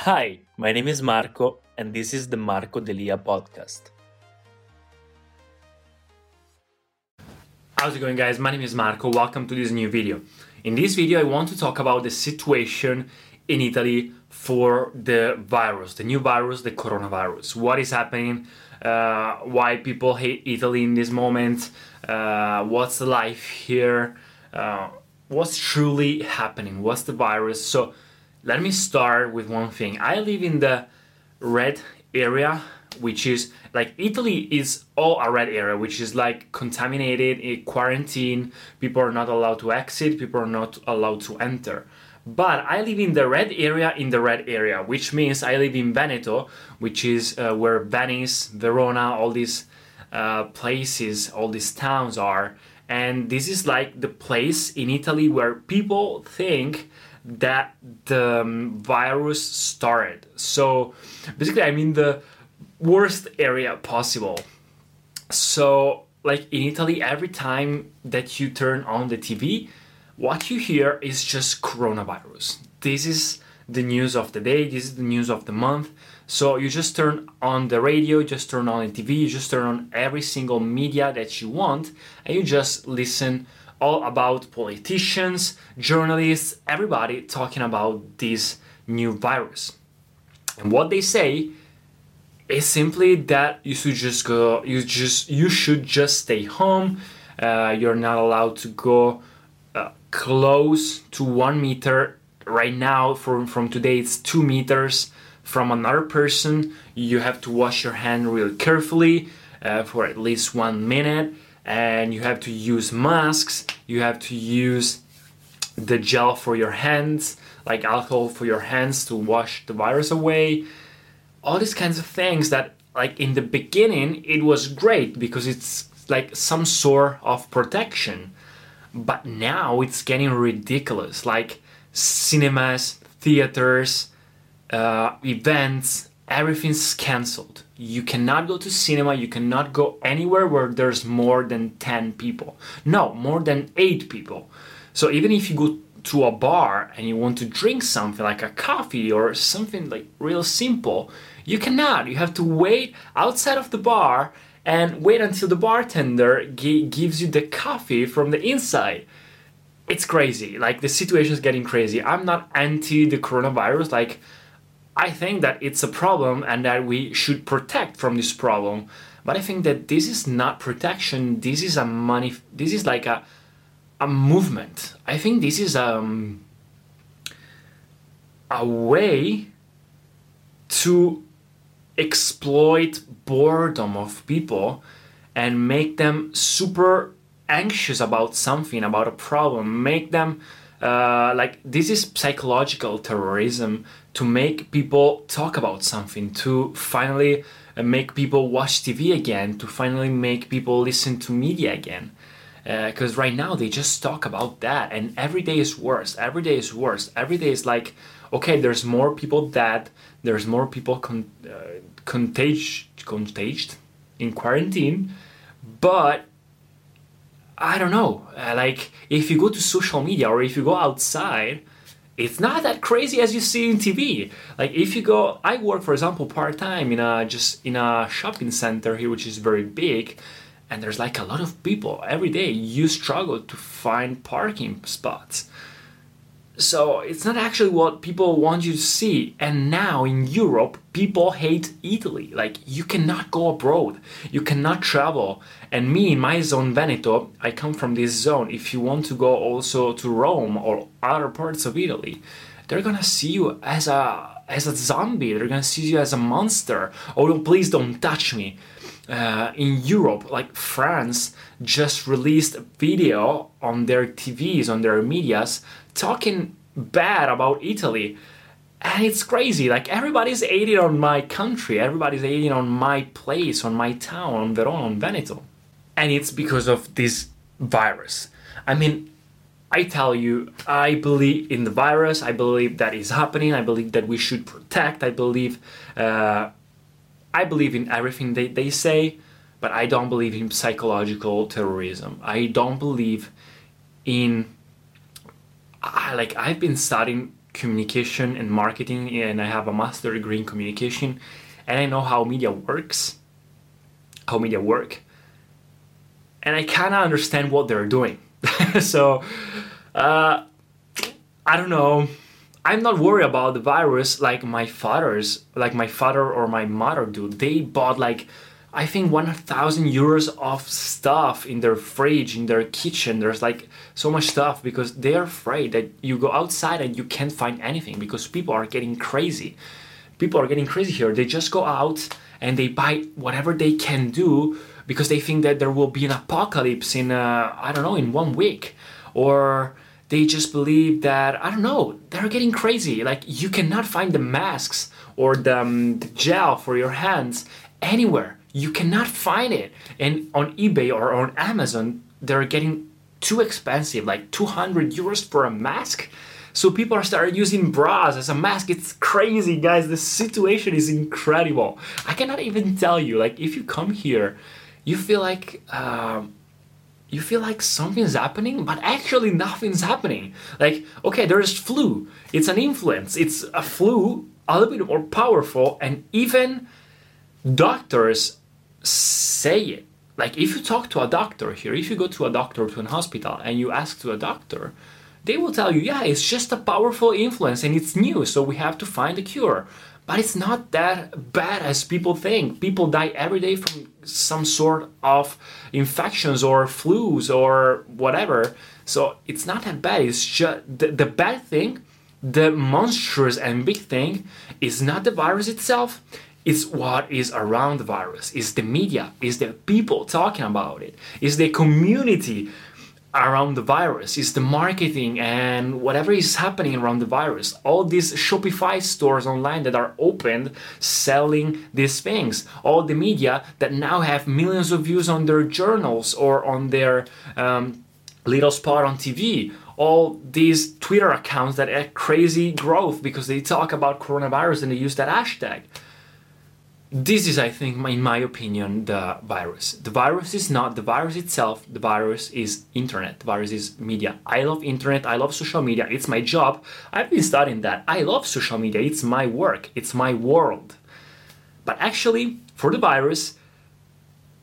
Hi, my name is Marco, and this is the Marco Delia podcast. How's it going, guys? My name is Marco. Welcome to this new video. In this video, I want to talk about the situation in Italy for the virus, the new virus, the coronavirus. What is happening? Uh, why people hate Italy in this moment? Uh, what's life here? Uh, what's truly happening? What's the virus? So, let me start with one thing. I live in the red area, which is like Italy is all a red area, which is like contaminated, in quarantine. People are not allowed to exit. People are not allowed to enter. But I live in the red area in the red area, which means I live in Veneto, which is uh, where Venice, Verona, all these uh, places, all these towns are. And this is like the place in Italy where people think that the um, virus started. So basically, I'm in the worst area possible. So, like in Italy, every time that you turn on the TV, what you hear is just coronavirus. This is the news of the day, this is the news of the month. So you just turn on the radio, just turn on the TV, you just turn on every single media that you want, and you just listen all about politicians, journalists, everybody talking about this new virus. And what they say is simply that you should just go, you just you should just stay home. Uh, you're not allowed to go uh, close to one meter. Right now, from from today, it's two meters from another person. You have to wash your hand really carefully uh, for at least one minute and you have to use masks. You have to use the gel for your hands like alcohol for your hands to wash the virus away. All these kinds of things that like in the beginning it was great because it's like some sort of protection. But now it's getting ridiculous. Like cinemas theaters uh, events everything's cancelled you cannot go to cinema you cannot go anywhere where there's more than 10 people. No more than 8 people. So even if you go to a bar and you want to drink something like a coffee or something like real simple you cannot. You have to wait outside of the bar and wait until the bartender g- gives you the coffee from the inside. It's crazy. Like the situation is getting crazy. I'm not anti the coronavirus. Like I think that it's a problem and that we should protect from this problem. But I think that this is not protection. This is a money. This is like a a movement. I think this is um, a way to exploit boredom of people and make them super anxious about something, about a problem, make them uh, like this is psychological terrorism to make people talk about something, to finally uh, make people watch TV again, to finally make people listen to media again. Because uh, right now they just talk about that, and every day is worse. Every day is worse. Every day is like, okay, there's more people dead, there's more people con- uh, contaged, contaged in quarantine, but I don't know. Uh, like if you go to social media or if you go outside, it's not that crazy as you see in TV. Like if you go, I work for example part time in a just in a shopping center here, which is very big, and there's like a lot of people every day. You struggle to find parking spots. So it's not actually what people want you to see. And now in Europe, people hate Italy. Like you cannot go abroad, you cannot travel. And me in my zone Veneto, I come from this zone. If you want to go also to Rome or other parts of Italy, they're gonna see you as a as a zombie. They're gonna see you as a monster. Oh, please don't touch me. Uh, in Europe, like France, just released a video on their TVs, on their medias, talking bad about Italy. And it's crazy. Like everybody's hating on my country, everybody's hating on my place, on my town, on Verona, on Veneto. And it's because of this virus. I mean, I tell you, I believe in the virus. I believe that is happening. I believe that we should protect. I believe, uh, I believe in everything they, they say, but I don't believe in psychological terrorism. I don't believe in, I, like I've been studying communication and marketing, and I have a master degree in communication, and I know how media works, how media work, and I kind of understand what they're doing so uh, I don't know. I'm not worried about the virus like my father's, like my father or my mother do. They bought like I think 1,000 euros of stuff in their fridge, in their kitchen. There's like so much stuff because they're afraid that you go outside and you can't find anything because people are getting crazy. People are getting crazy here. They just go out and they buy whatever they can do because they think that there will be an apocalypse in uh, I don't know in one week or they just believe that I don't know they're getting crazy like you cannot find the masks or the, um, the gel for your hands anywhere you cannot find it and on eBay or on Amazon they're getting too expensive like 200 euros for a mask so people are started using bras as a mask. It's crazy, guys. The situation is incredible. I cannot even tell you. Like, if you come here you feel like um, you feel like something's happening, but actually nothing's happening. Like, okay, there's flu. It's an influence. It's a flu, a little bit more powerful, and even doctors say it. Like, if you talk to a doctor here, if you go to a doctor to an hospital and you ask to a doctor, they will tell you, yeah, it's just a powerful influence and it's new, so we have to find a cure. But it's not that bad as people think. People die every day from some sort of infections or flus or whatever. So it's not that bad. It's just the, the bad thing, the monstrous and big thing is not the virus itself. It's what is around the virus. It's the media. It's the people talking about it. It's the community around the virus. Is the marketing and whatever is happening around the virus. All these shopify stores online that are opened selling these things. All the media that now have millions of views on their journals or on their um, little spot on tv all these twitter accounts that have crazy growth because they talk about coronavirus and they use that hashtag this is, I think, in my opinion, the virus. The virus is not the virus itself. The virus is internet. The virus is media. I love internet. I love social media. It's my job. I've been studying that. I love social media. It's my work. It's my world. But actually, for the virus,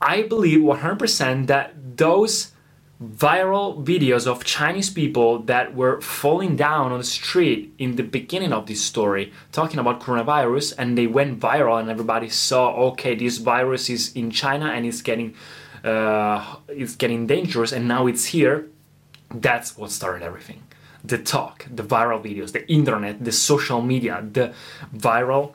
I believe 100% that those viral videos of Chinese people that were falling down on the street in the beginning of this story, talking about coronavirus, and they went viral, and everybody saw, okay, this virus is in China and it's getting, uh, it's getting dangerous, and now it's here. That's what started everything. The talk, the viral videos, the internet, the social media, the viral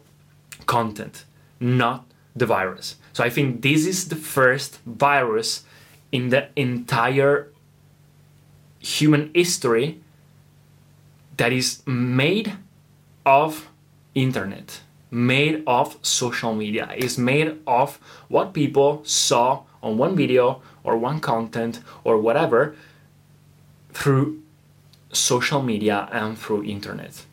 content, not the virus. So I think this is the first virus in the entire human history that is made of internet made of social media is made of what people saw on one video or one content or whatever through social media and through internet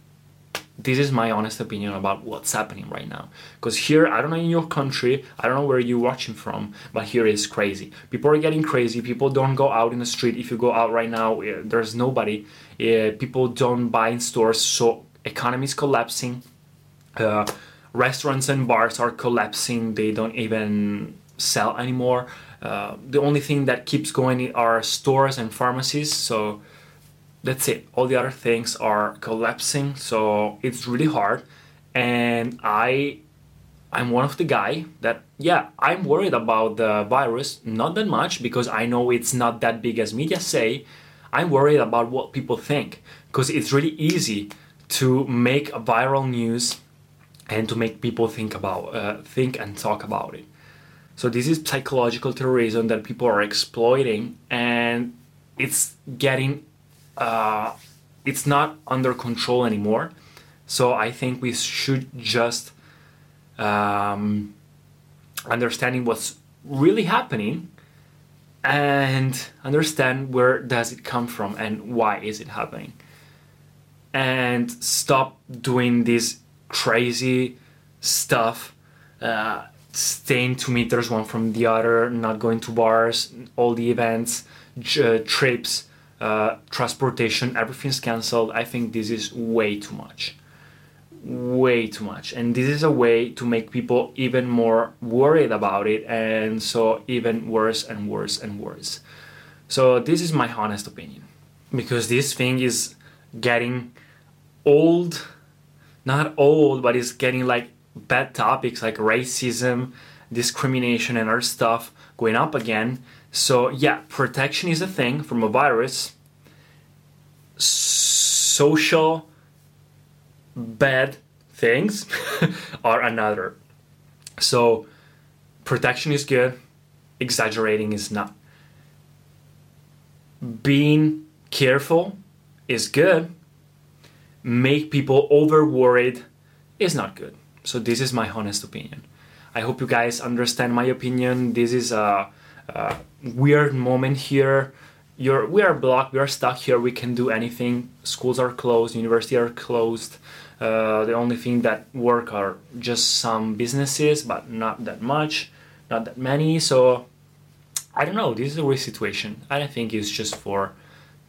this is my honest opinion about what's happening right now. Because here, I don't know in your country, I don't know where you're watching from, but here is crazy. People are getting crazy. People don't go out in the street. If you go out right now, eh, there's nobody. Uh, people don't buy in stores, so economy is collapsing. Uh, restaurants and bars are collapsing. They don't even sell anymore. Uh, the only thing that keeps going are stores and pharmacies. So that's it. All the other things are collapsing, so it's really hard. And I I'm one of the guy that yeah, I'm worried about the virus, not that much because I know it's not that big as media say. I'm worried about what people think because it's really easy to make a viral news and to make people think about uh, think and talk about it. So this is psychological terrorism that people are exploiting, and it's getting uh, it's not under control anymore. So I think we should just um, understanding what's really happening and understand where does it come from and why is it happening and stop doing this crazy stuff uh, staying two meters one from the other not going to bars all the events j- uh, trips uh, transportation everything's cancelled i think this is way too much. Way too much. And this is a way to make people even more worried about it and so even worse and worse and worse. So this is my honest opinion because this thing is getting old. Not old but it's getting like bad topics like racism discrimination and other stuff going up again so yeah protection is a thing from a virus social bad things are another. So protection is good, exaggerating is not. Being careful is good. Make people over worried is not good. So this is my honest opinion. I hope you guys understand my opinion. This is a, a weird moment here. You're we are blocked we are stuck here we can do anything. Schools are closed universities are closed. Uh, the only thing that work are just some businesses but not that much not that many. So i don't know this is a weird situation. I don't think it's just for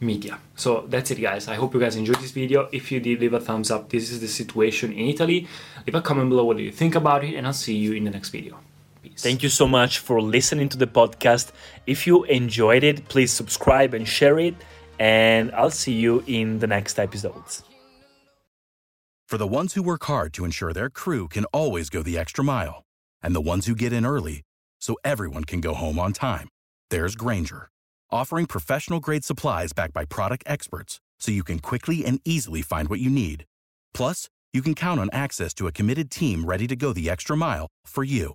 media. So that's it guys. I hope you guys enjoyed this video. If you did leave a thumbs up. This is the situation in italy. Leave a comment below what do you think about it and i'll see you in the next video Thank you so much for listening to the podcast. If you enjoyed it, please subscribe and share it. And I'll see you in the next episodes. For the ones who work hard to ensure their crew can always go the extra mile, and the ones who get in early so everyone can go home on time, there's Grainger, offering professional grade supplies backed by product experts so you can quickly and easily find what you need. Plus, you can count on access to a committed team ready to go the extra mile for you.